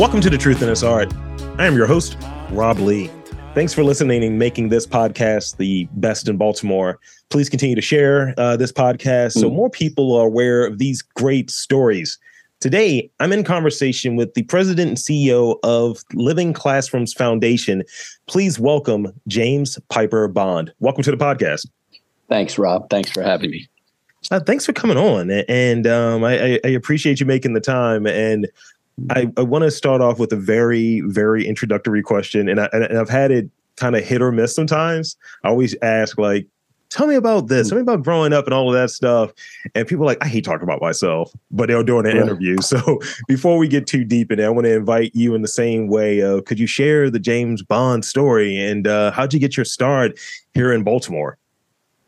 Welcome to The Truth in This Art. I am your host, Rob Lee. Thanks for listening and making this podcast the best in Baltimore. Please continue to share uh, this podcast so more people are aware of these great stories. Today, I'm in conversation with the president and CEO of Living Classrooms Foundation. Please welcome James Piper Bond. Welcome to the podcast. Thanks, Rob. Thanks for having me. Uh, thanks for coming on, and um, I, I, appreciate you making the time. And I, I want to start off with a very, very introductory question, and, I, and I've had it kind of hit or miss sometimes. I always ask like, "Tell me about this. Tell me about growing up and all of that stuff." And people are like, "I hate talking about myself," but they're doing an right. interview. So before we get too deep in it, I want to invite you in the same way. Uh, could you share the James Bond story and uh, how'd you get your start here in Baltimore?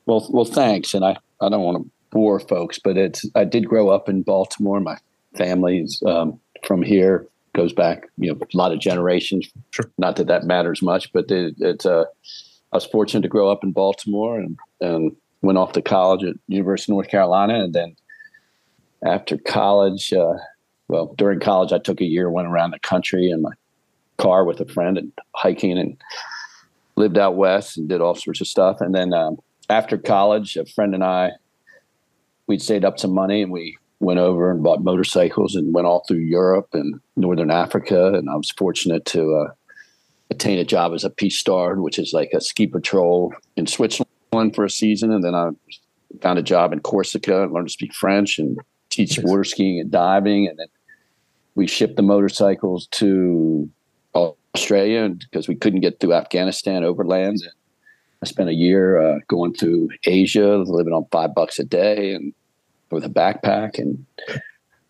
Well, well, thanks. And I, I don't want to bore folks, but it's I did grow up in Baltimore. My family's um, from here goes back, you know, a lot of generations. Sure. Not that that matters much, but it, it's uh, I was fortunate to grow up in Baltimore and and went off to college at University of North Carolina, and then after college, uh, well, during college, I took a year, went around the country in my car with a friend and hiking and lived out west and did all sorts of stuff. And then um, after college, a friend and I, we'd saved up some money and we went over and bought motorcycles and went all through Europe and Northern Africa. And I was fortunate to uh, attain a job as a pisteur, which is like a ski patrol in Switzerland for a season. And then I found a job in Corsica and learned to speak French and teach water skiing and diving. And then we shipped the motorcycles to Australia because we couldn't get through Afghanistan overland. And I spent a year uh, going through Asia, living on five bucks a day and with a backpack and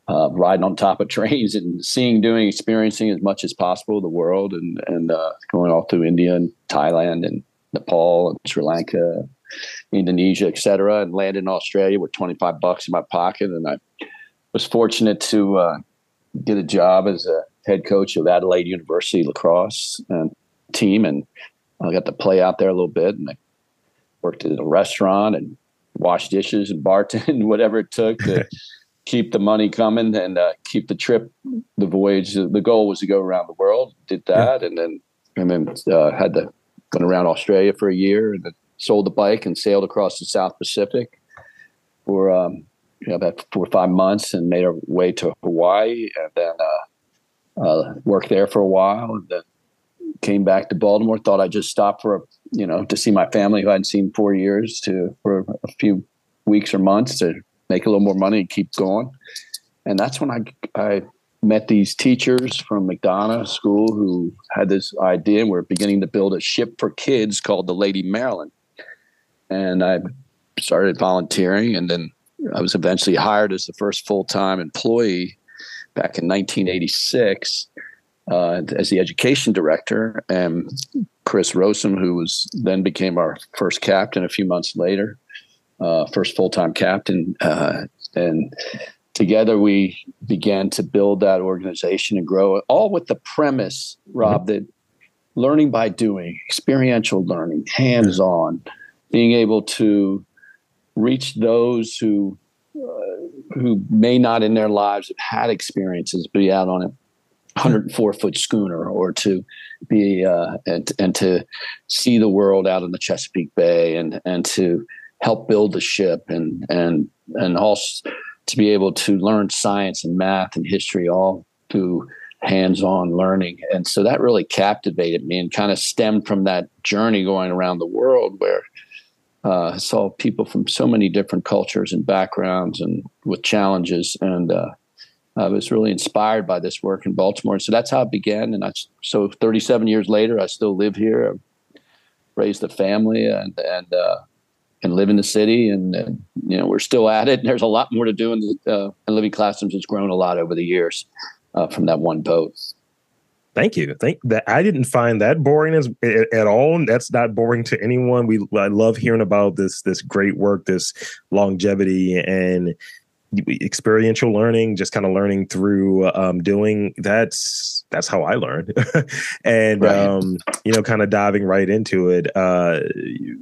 uh, riding on top of trains and seeing, doing, experiencing as much as possible the world and and uh, going all through India and Thailand and Nepal and Sri Lanka, Indonesia, etc. And landed in Australia with 25 bucks in my pocket. And I was fortunate to uh, get a job as a head coach of Adelaide University lacrosse and team, and I got to play out there a little bit. And I worked at a restaurant and wash dishes and bartend, whatever it took to keep the money coming and uh, keep the trip, the voyage. The goal was to go around the world. Did that, yeah. and then and then uh, had to went around Australia for a year, and then sold the bike and sailed across the South Pacific for um, you know, about four or five months, and made our way to Hawaii, and then uh, uh worked there for a while, and then came back to Baltimore. Thought I'd just stop for a you know to see my family who I hadn't seen four years to for a few weeks or months to make a little more money and keep going. And that's when I I met these teachers from McDonough School who had this idea and we're beginning to build a ship for kids called the Lady Maryland. And I started volunteering and then I was eventually hired as the first full-time employee back in 1986 uh, as the education director, and Chris Rosum, who was then became our first captain a few months later, uh, first full time captain, uh, and together we began to build that organization and grow it, all with the premise, Rob, that learning by doing, experiential learning, hands on, being able to reach those who uh, who may not in their lives have had experiences, be out on a 104 foot schooner or to be uh, and, and to see the world out in the Chesapeake Bay and and to help build the ship and and and also to be able to learn science and math and history all through hands-on learning. And so that really captivated me and kind of stemmed from that journey going around the world where uh, I saw people from so many different cultures and backgrounds and with challenges and uh, I was really inspired by this work in Baltimore. And So that's how it began. And I, so 37 years later, I still live here, raised a family and, and, uh, and live in the city. And, and, you know, we're still at it. And there's a lot more to do. And uh, Living Classrooms has grown a lot over the years uh, from that one boat. Thank you. Thank that. I didn't find that boring as at all. That's not boring to anyone. We I love hearing about this this great work, this longevity, and experiential learning, just kind of learning through um, doing. That's that's how I learned, and right. um, you know, kind of diving right into it. Uh,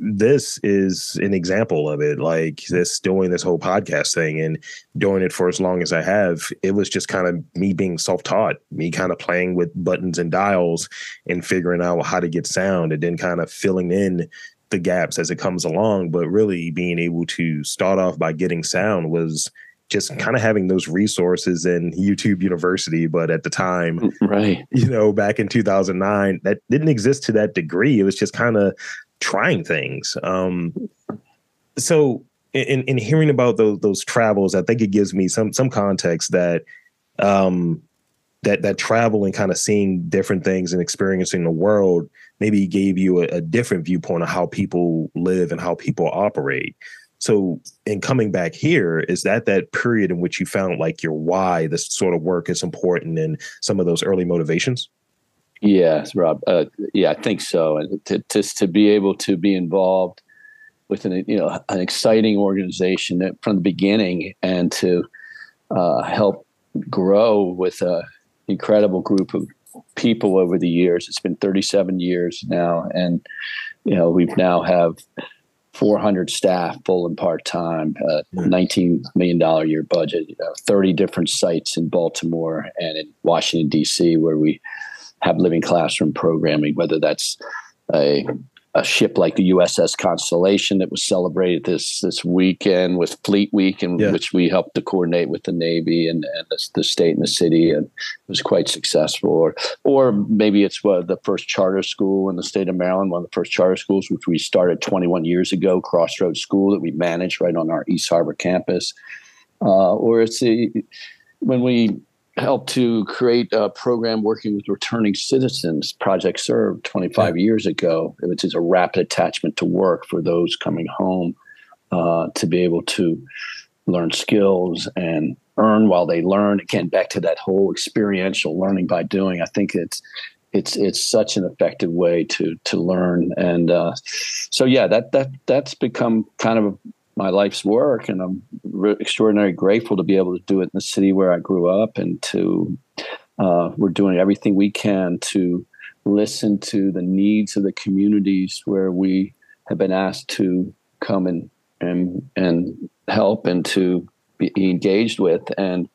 this is an example of it. Like this doing this whole podcast thing and doing it for as long as I have. It was just kind of me being self taught, me kind of playing with buttons and dials and figuring out how to get sound, and then kind of filling in the gaps as it comes along. But really being able to start off by getting sound was just kind of having those resources in YouTube University. But at the time, mm, right, you know, back in 2009, that didn't exist to that degree. It was just kind of trying things. Um, so in, in hearing about those those travels, I think it gives me some some context that um, that that travel and kind of seeing different things and experiencing the world maybe gave you a, a, different viewpoint of how people live and how people operate. So, in coming back here, is that that period in which you found like your why this sort of work is important and some of those early motivations? Yes, Rob. Uh, yeah, I think so. And to, just to be able to be involved with an you know an exciting organization from the beginning and to uh, help grow with an incredible group of people over the years. It's been 37 years now, and you know we've now have 400 staff, full and part time, uh, 19 million dollar year budget, you know, 30 different sites in Baltimore and in Washington D.C. where we have living classroom programming, whether that's a a ship like the USS Constellation that was celebrated this this weekend with Fleet Week, in yeah. which we helped to coordinate with the Navy and, and the, the, state and the city, and it was quite successful. Or or maybe it's uh, the first charter school in the state of Maryland, one of the first charter schools, which we started 21 years ago, Crossroads School, that we manage right on our East Harbor campus. Uh, or it's the when we helped to create a program working with returning citizens, Project Serve, 25 yeah. years ago, which is a rapid attachment to work for those coming home uh, to be able to learn skills and earn while they learn. Again, back to that whole experiential learning by doing. I think it's it's it's such an effective way to to learn and uh, so yeah that that that's become kind of my life's work, and I'm re- extraordinarily grateful to be able to do it in the city where I grew up, and to uh, we're doing everything we can to listen to the needs of the communities where we have been asked to come and and and help and to be engaged with. And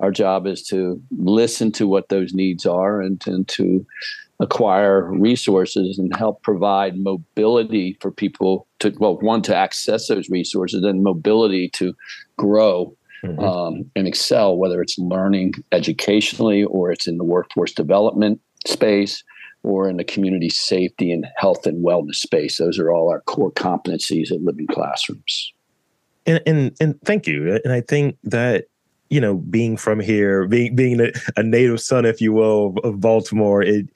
our job is to listen to what those needs are and, and to acquire resources and help provide mobility for people to well one to access those resources and mobility to grow mm-hmm. um, and excel whether it's learning educationally or it's in the workforce development space or in the community safety and health and wellness space. Those are all our core competencies at living classrooms. And and, and thank you. And i think that you know being from here being being a, a native son if you will of, of baltimore it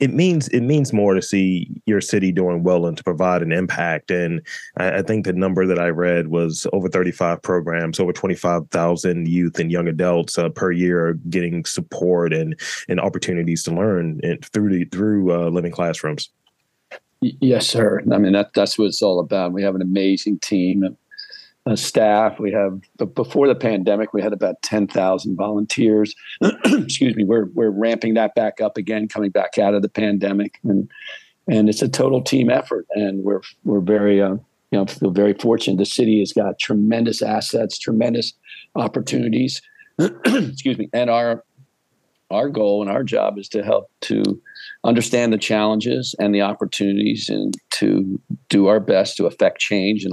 it means it means more to see your city doing well and to provide an impact. And I, I think the number that I read was over 35 programs, over 25,000 youth and young adults uh, per year getting support and and opportunities to learn and through the, through uh, living classrooms. Yes, sir. I mean that that's what it's all about. We have an amazing team uh, staff. We have before the pandemic, we had about ten thousand volunteers. Excuse me. We're we're ramping that back up again, coming back out of the pandemic, and and it's a total team effort. And we're we're very uh, you know feel very fortunate. The city has got tremendous assets, tremendous opportunities. Excuse me. And our our goal and our job is to help to understand the challenges and the opportunities and to do our best to affect change and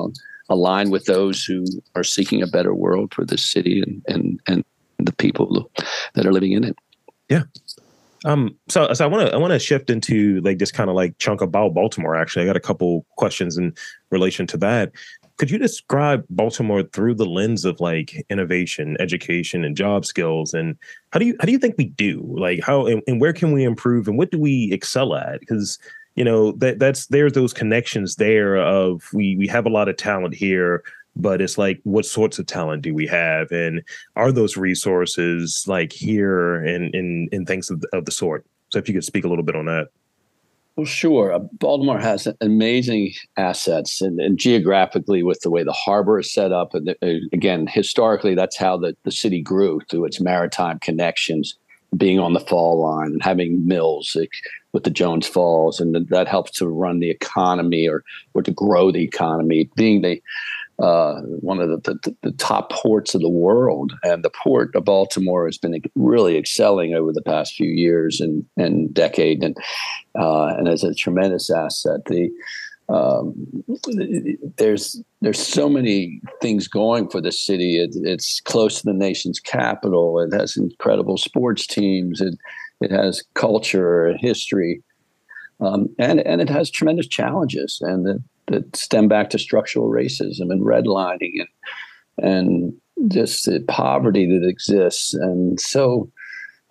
align with those who are seeking a better world for this city and and and the people that are living in it. Yeah. Um, so, so I want to I want to shift into like just kind of like chunk about Baltimore. Actually, I got a couple questions in relation to that. Could you describe Baltimore through the lens of like innovation, education, and job skills? And how do you how do you think we do? Like how and, and where can we improve? And what do we excel at? Because you know that that's there's those connections there of we we have a lot of talent here but it's like what sorts of talent do we have? And are those resources like here and in in things of, of the sort? So if you could speak a little bit on that. Well, sure. Uh, Baltimore has amazing assets, and, and, geographically, with the way the harbor is set up, and the, uh, again, historically, that's how the, the city grew through its maritime connections, being on the fall line and having mills with the Jones Falls, and that helps to run the economy or or to grow the economy. Being the uh, one of the, the, the, top ports of the world. And the port of Baltimore has been really excelling over the past few years and, and decade, and uh, and as a tremendous asset. The um, there's there's so many things going for the city. It, it's close to the nation's capital. It has incredible sports teams. It has culture, history, um, and and it has tremendous challenges. And the, that stem back to structural racism and redlining and and just the poverty that exists. And so,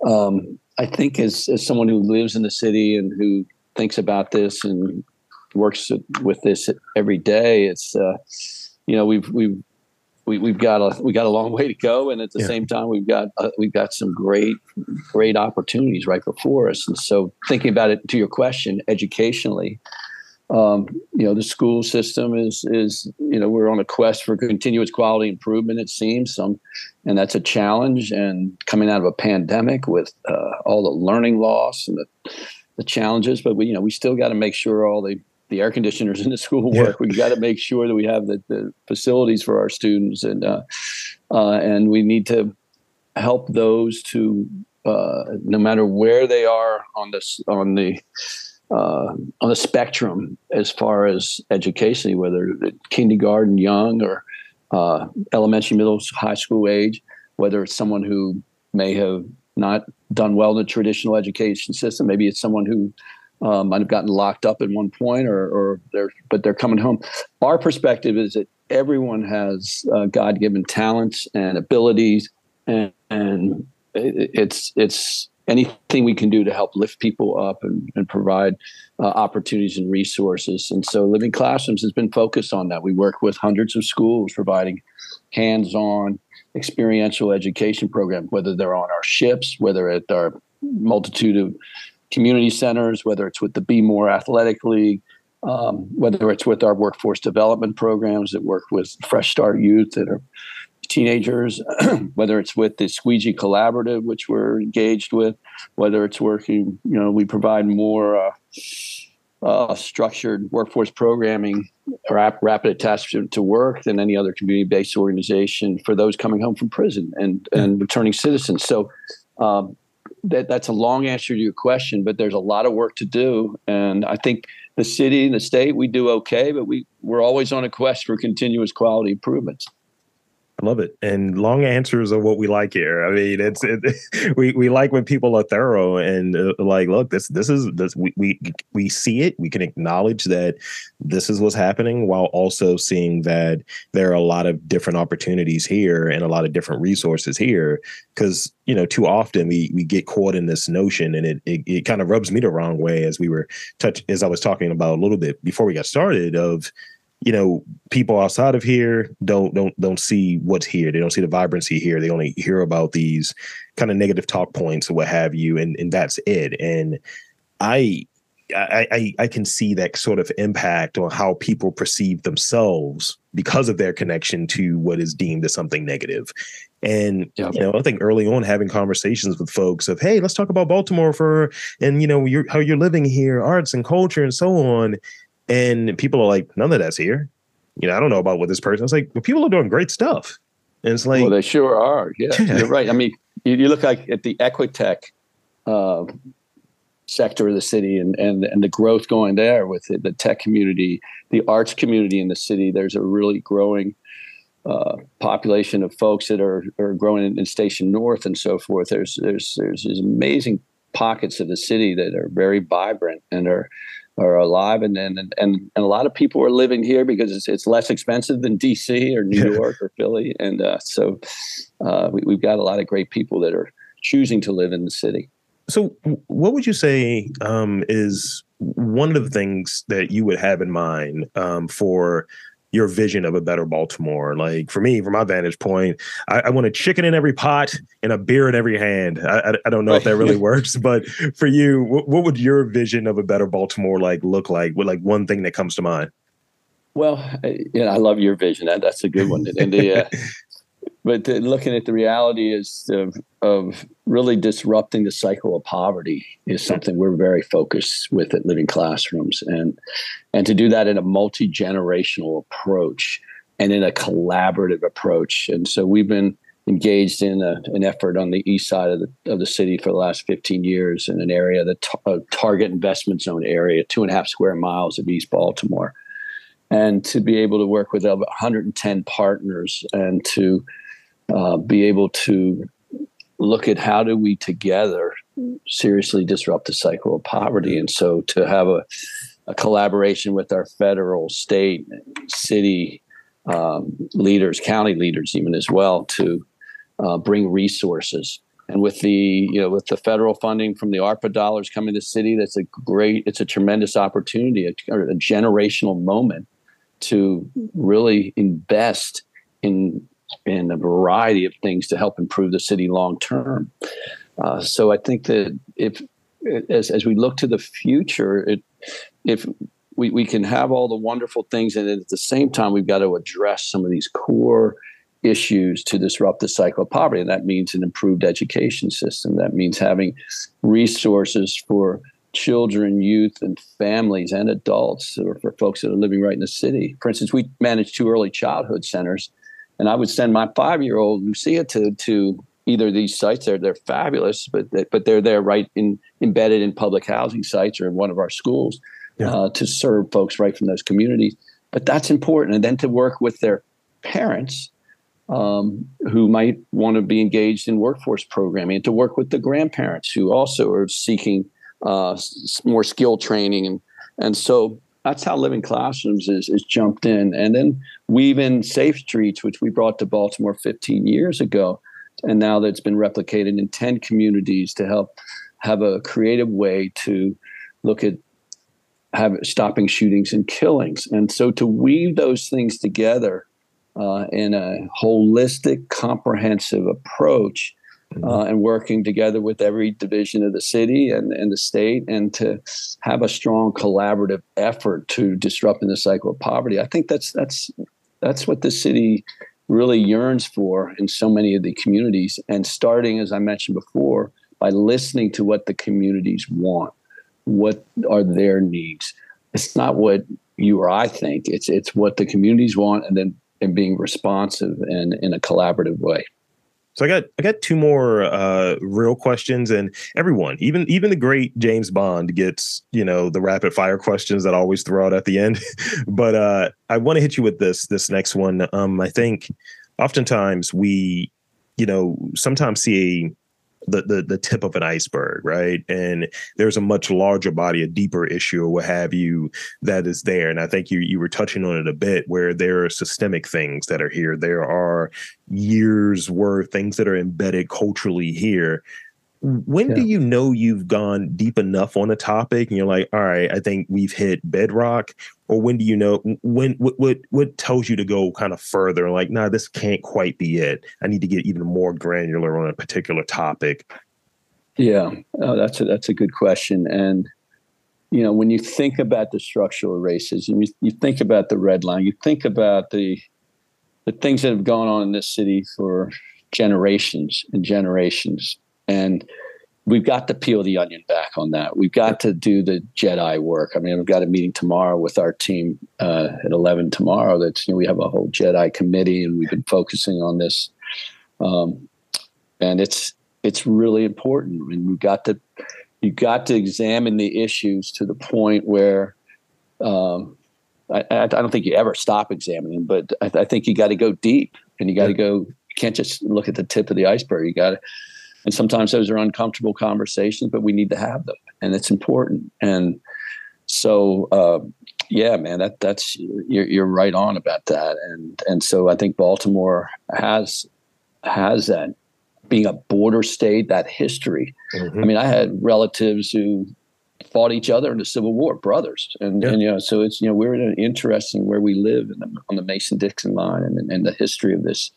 um, I think as as someone who lives in the city and who thinks about this and works with this every day, it's uh, you know we've we've we, we've got a we got a long way to go, and at the yeah. same time, we've got uh, we've got some great great opportunities right before us. And so, thinking about it to your question, educationally, um, you know, the school system is is you know we're on a quest for continuous quality improvement. It seems some, and that's a challenge. And coming out of a pandemic with uh, all the learning loss and the, the challenges, but we you know we still got to make sure all the the air conditioners in the school work. Yeah. We got to make sure that we have the, the facilities for our students, and uh, uh, and we need to help those to uh, no matter where they are on this on the uh, on the spectrum as far as education, whether kindergarten, young, or uh, elementary, middle, high school age, whether it's someone who may have not done well in the traditional education system, maybe it's someone who um, might have gotten locked up at one point, or, or they're but they're coming home. Our perspective is that everyone has uh, God-given talents and abilities, and, and it's it's anything we can do to help lift people up and, and provide uh, opportunities and resources. And so Living Classrooms has been focused on that. We work with hundreds of schools providing hands on experiential education program, whether they're on our ships, whether at our multitude of community centers, whether it's with the Be More Athletic League, um, whether it's with our workforce development programs that work with Fresh Start Youth that are teenagers, whether it's with the Squeegee Collaborative, which we're engaged with, whether it's working, you know, we provide more uh, uh, structured workforce programming or rapid attachment to work than any other community-based organization for those coming home from prison and, and returning citizens. So um, that, that's a long answer to your question, but there's a lot of work to do. And I think the city and the state, we do okay, but we, we're always on a quest for continuous quality improvements. I love it. And long answers are what we like here. I mean, it's it, we we like when people are thorough and uh, like, look, this this is this we, we we see it. We can acknowledge that this is what's happening while also seeing that there are a lot of different opportunities here and a lot of different resources here. Because you know, too often we we get caught in this notion, and it it, it kind of rubs me the wrong way as we were touch as I was talking about a little bit before we got started of you know people outside of here don't don't don't see what's here they don't see the vibrancy here they only hear about these kind of negative talk points or what have you and and that's it and i I, I can see that sort of impact on how people perceive themselves because of their connection to what is deemed as something negative. And yeah. you know, I think early on having conversations with folks of, hey, let's talk about Baltimore for and you know, you're, how you're living here, arts and culture and so on. And people are like, none of that's here. You know, I don't know about what this person. It's like, well, people are doing great stuff. And it's like, well, they sure are. Yeah, yeah. you're right. I mean, you, you, look like at the Equitech uh, sector of the city and, and and the growth going there with the, the, tech community, the arts community in the city. There's a really growing uh, population of folks that are are growing in, in, Station North and so forth. There's there's there's these amazing pockets of the city that are very vibrant and are are alive. And, and and and a lot of people are living here because it's, it's less expensive than DC or New York or Philly. And uh, so uh, we, have got a lot of great people that are choosing to live in the city. So what would you say um, is one of the things that you would have in mind um, for your vision of a better Baltimore. Like for me, from my vantage point, I, I want a chicken in every pot and a beer in every hand. I, I, I don't know if that really works, but for you, what, what, would your vision of a better Baltimore like look like? What like one thing that comes to mind? Well, yeah, I love your vision. That, that's a good one. And the, uh, but looking at the reality is of, of really disrupting the cycle of poverty is something we're very focused with at Living Classrooms, and and to do that in a multi generational approach and in a collaborative approach. And so we've been engaged in a, an effort on the east side of the of the city for the last 15 years in an area, the t- uh, target investment zone area, two and a half square miles of East Baltimore. And to be able to work with 110 partners and to uh, be able to look at how do we together seriously disrupt the cycle of poverty. And so to have a, a collaboration with our federal, state, city um, leaders, county leaders, even as well, to uh, bring resources. And with the you know with the federal funding from the ARPA dollars coming to the city, that's a great, it's a tremendous opportunity, a, a generational moment to really invest in in a variety of things to help improve the city long term. Uh, so I think that if as as we look to the future, it, if we, we can have all the wonderful things, and at the same time, we've got to address some of these core issues to disrupt the cycle of poverty. And that means an improved education system. That means having resources for children, youth, and families and adults, or for folks that are living right in the city. For instance, we manage two early childhood centers and I would send my five year old Lucia to to either these sites. They're they're fabulous, but but they're there right in embedded in public housing sites or in one of our schools yeah. uh, to serve folks right from those communities. But that's important, and then to work with their parents. Um, who might want to be engaged in workforce programming and to work with the grandparents who also are seeking uh, more skill training and and so that's how living classrooms is is jumped in and then weave in safe streets which we brought to baltimore 15 years ago and now that's been replicated in 10 communities to help have a creative way to look at have stopping shootings and killings and so to weave those things together uh, in a holistic comprehensive approach. Uh, and working together with every division of the city and, and the state and to have a strong collaborative effort to disrupting the cycle of poverty. I think that's that's that's what the city really yearns for in so many of the communities. And starting, as I mentioned before, by listening to what the communities want, what are their needs. It's not what you or I think. It's it's what the communities want, and then and being responsive and in a collaborative way. So I got I got two more uh, real questions, and everyone, even even the great James Bond, gets you know the rapid fire questions that I always throw out at the end. but uh, I want to hit you with this this next one. Um, I think oftentimes we, you know, sometimes see the, the the tip of an iceberg, right? And there's a much larger body, a deeper issue, or what have you, that is there. And I think you you were touching on it a bit, where there are systemic things that are here. There are years worth things that are embedded culturally here when yeah. do you know you've gone deep enough on a topic and you're like all right i think we've hit bedrock or when do you know when what what, what tells you to go kind of further like nah this can't quite be it. I need to get even more granular on a particular topic yeah. Oh, that's a that's a good question and you know when you think about the structural racism you, you think about the red line you think about the the things that have gone on in this city for generations and generations and we've got to peel the onion back on that. We've got to do the Jedi work. I mean, we've got a meeting tomorrow with our team uh, at 11 tomorrow. That's, you know, we have a whole Jedi committee and we've been focusing on this. Um, and it's, it's really important. I mean, we've got to, you got to examine the issues to the point where, um, I, I, don't think you ever stop examining, but I, I think you got to go deep and you got to go, you can't just look at the tip of the iceberg. You got to, and sometimes those are uncomfortable conversations but we need to have them and it's important and so uh, yeah man that that's you're, you're right on about that and and so i think baltimore has has that being a border state that history mm-hmm. i mean i had relatives who fought each other in the Civil War, brothers, and, yeah. and you know, so it's you know we're in an interesting where we live the, on the Mason Dixon line and, and the history of this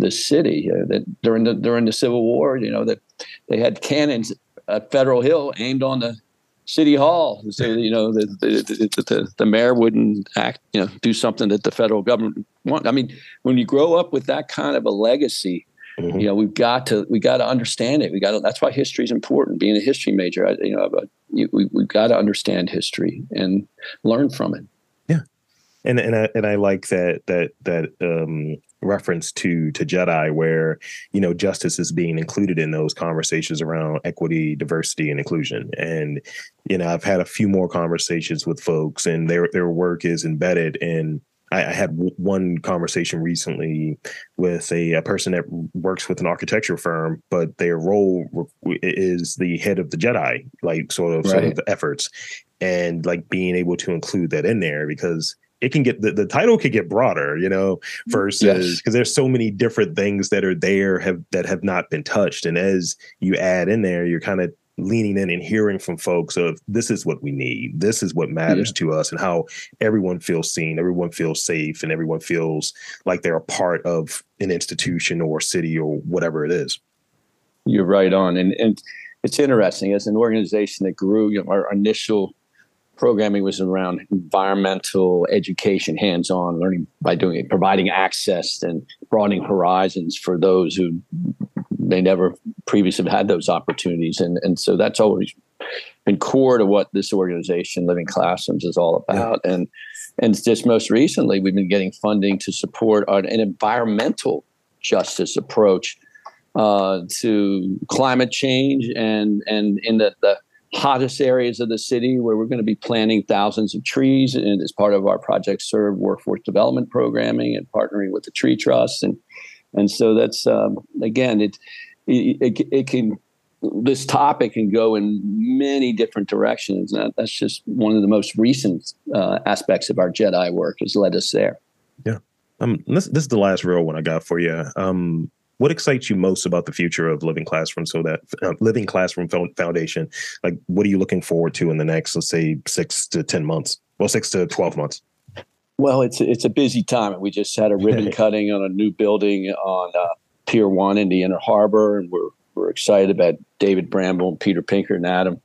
this city uh, that during the during the Civil War, you know that they had cannons at Federal Hill aimed on the city hall so you know the the, the, the mayor wouldn't act you know do something that the federal government want. I mean when you grow up with that kind of a legacy mm-hmm. you know we've got to we got to understand it. We got to that's why history is important being a history major. I, you know but you, we, we've got to understand history and learn from it. Yeah. And and I, and I like that that that um reference to to Jedi, where you know justice is being included in those conversations around equity, diversity, and inclusion. And you know, I've had a few more conversations with folks, and their their work is embedded in. I, I had w- one conversation recently with a, a, person that works with an architecture firm, but their role is the head of the Jedi, like sort of right. sort of the efforts, and like being able to include that in there because it can get the, the title could get broader, you know, mm-hmm. versus because yes. there's so many different things that are there have that have not been touched. And as you add in there, you're kind of leaning in and hearing from folks of this is what we need this is what matters yeah. to us and how everyone feels seen everyone feels safe and everyone feels like they're a part of an institution or city or whatever it is you're right on and, and it's interesting as an organization that grew you know our initial programming was around environmental education, hands-on learning by doing it, providing access and broadening horizons for those who may never previously have had those opportunities. And and so that's always been core to what this organization, Living Classrooms, is all about. Yeah. And and just most recently, we've been getting funding to support an environmental justice approach uh, to climate change and and in the, the hottest areas of the city where we're going to be planting thousands of trees and as part of our project serve workforce development programming and partnering with the tree trust and and so that's um, again it, it, it can this topic can go in many different directions and that's just one of the most recent uh, aspects of our jedi work has led us there. Yeah. Um this, this is the last real one i got for you. Um what excites you most about the future of living classroom so that uh, living classroom foundation? Like what are you looking forward to in the next let's say six to 10 months? Well six to 12 months. Well it's it's a busy time we just had a ribbon cutting on a new building on uh, pier one in the inner harbor and we're we're excited about david bramble and peter pinker and adam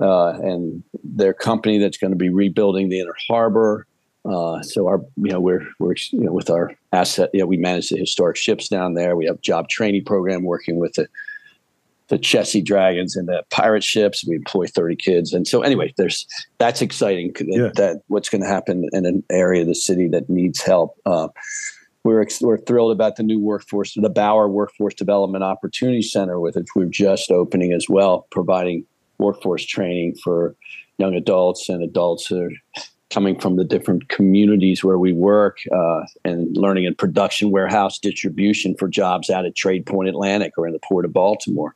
uh, and their company that's going to be rebuilding the inner harbor. Uh, so our, you know, we're we're you know with our asset, you know, we manage the historic ships down there. We have job training program working with the the Chessie Dragons and the pirate ships. We employ 30 kids, and so anyway, there's that's exciting. Yeah. That what's going to happen in an area of the city that needs help. Uh, we're we're thrilled about the new workforce, the Bauer Workforce Development Opportunity Center, with which we're just opening as well, providing workforce training for young adults and adults who are coming from the different communities where we work uh, and learning in production warehouse distribution for jobs out at Trade Point Atlantic or in the Port of Baltimore.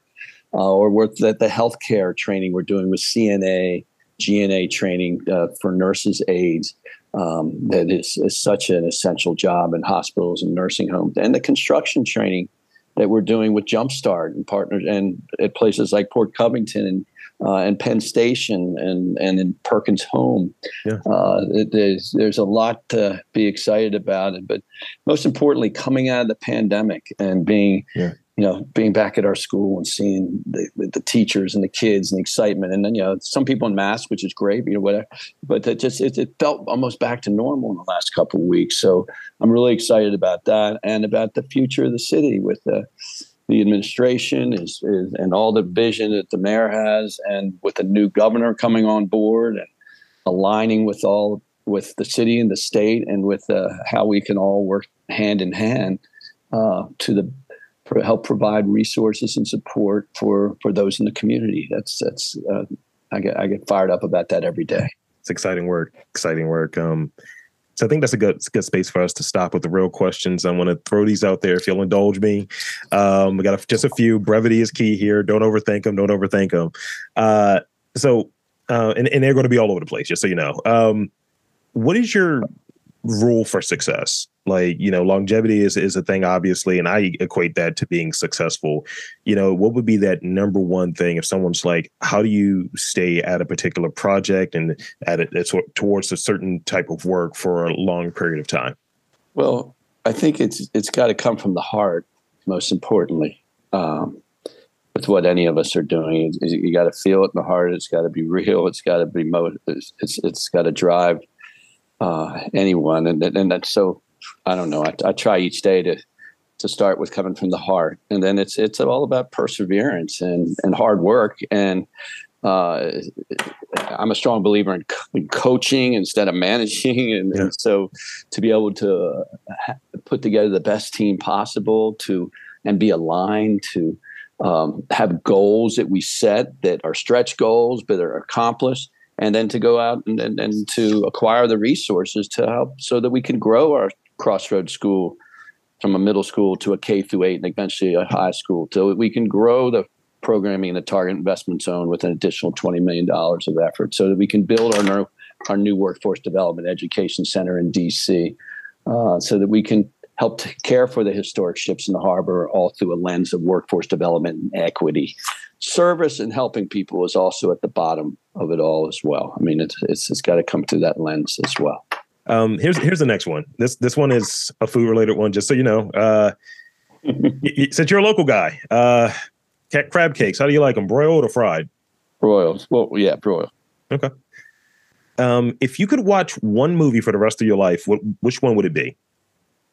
Uh, or with the, the healthcare training we're doing with CNA, GNA training uh, for nurses' aides. Um, that is, is such an essential job in hospitals and nursing homes, and the construction training that we're doing with Jumpstart and partners, and at places like Port Covington and uh, and Penn Station and and in Perkins Home. Yeah. Uh, there's there's a lot to be excited about it, but most importantly, coming out of the pandemic and being yeah. you know being back at our school and seeing the, the teachers and the kids and the excitement, and then you know some people in masks, which is great, you know whatever, but it just it, it felt almost back to normal in the last couple of weeks. So I'm really excited about that and about the future of the city with the the administration is, is, and all the vision that the mayor has, and with the new governor coming on board and aligning with all with the city and the state, and with uh, how we can all work hand in hand uh, to the help provide resources and support for for those in the community. That's that's uh, I get I get fired up about that every day. It's exciting work. Exciting work. Um, so I think that's a good good space for us to stop with the real questions. I want to throw these out there if you'll indulge me. Um, we got a, just a few. Brevity is key here. Don't overthink them. Don't overthink them. Uh, so, uh, and, and they're going to be all over the place, just so you know. Um, what is your rule for success? like you know longevity is is a thing obviously and i equate that to being successful. You know what would be that number one thing if someone's like how do you stay at a particular project and at it towards a certain type of work for a long period of time? Well i think it's it's got to come from the heart most importantly um, with what any of us are doing. You got to feel it in the heart. It's got to be real. It's got to be mo- it's it's, it's got to drive uh, anyone. And and that's so I don't know. I, I try each day to to start with coming from the heart, and then it's it's all about perseverance and and hard work. And uh, I'm a strong believer in, co- in coaching instead of managing, and, yeah. and, so to be able to uh, put together the best team possible to and be aligned to um, have goals that we set that are stretch goals but are accomplished and then to go out and, and, and to acquire the resources to help so that we can grow our crossroads school from a middle school to a K through eight and eventually a high school. So we can grow the programming in the target investment zone with an additional $20 million of effort so that we can build our, our new workforce development education center in DC uh, so that we can help to care for the historic ships in the harbor all through a lens of workforce development and equity service and helping people is also at the bottom of it all as well. I mean, it's it's, it's got to come through that lens as well. Um, here's here's the next one. This this one is a food related one. Just so you know, uh, since you're a local guy, uh, crab cakes. How do you like them, broiled or fried? Broiled. Well, yeah, broiled. Okay. Um, if you could watch one movie for the rest of your life, what which one would it be?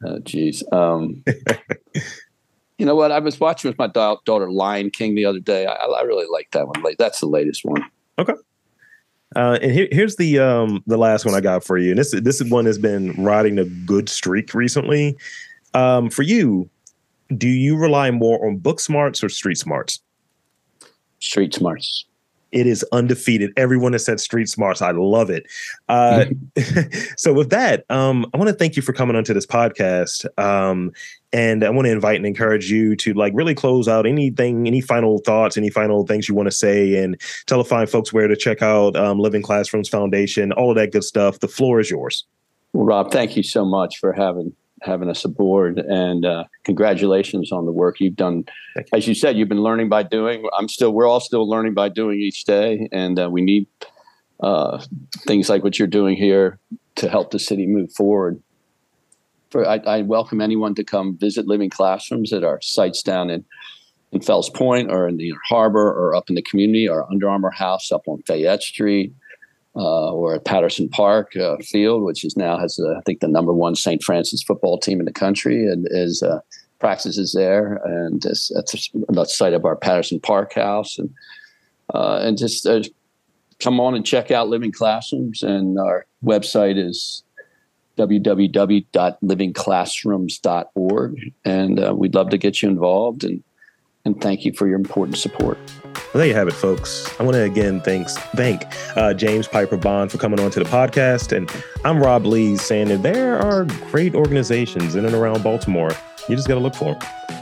Oh, geez. Um, you know what? I was watching with my daughter Lion King the other day. I, I really like that one. Like that's the latest one. Okay. Uh, and here, here's the um, the last one I got for you, and this this is one has been riding a good streak recently. Um, for you, do you rely more on book smarts or street smarts? Street smarts. It is undefeated. Everyone has said street smarts. I love it. Uh, so with that, um, I want to thank you for coming onto this podcast. Um, and I want to invite and encourage you to like really close out anything, any final thoughts, any final things you want to say, and tell the fine folks where to check out um, Living Classrooms Foundation, all of that good stuff. The floor is yours. Well, Rob, thank you so much for having having us aboard, and uh, congratulations on the work you've done. You. As you said, you've been learning by doing. I'm still. We're all still learning by doing each day, and uh, we need uh, things like what you're doing here to help the city move forward for I, I, welcome anyone to come visit Living Classrooms at our sites down in in Fells Point or in the harbor or up in the community, our Under Armour house up on Fayette Street, uh, or at Patterson Park uh, Field, which is now has uh, I think the number one St. Frances football team in the country, and is uh, practices there, and it's the site of our Patterson Park house, and uh, and just uh, come on and check out Living Classrooms, and our website is www.livingclassrooms.org. And we'd love to get you involved and, and thank you for your important support. Well, there you have it, folks. I want to again thanks thank uh, James Piper Bond for coming on to the podcast. And I'm Rob Lee saying that there are great organizations in and around Baltimore. You just got to look for them.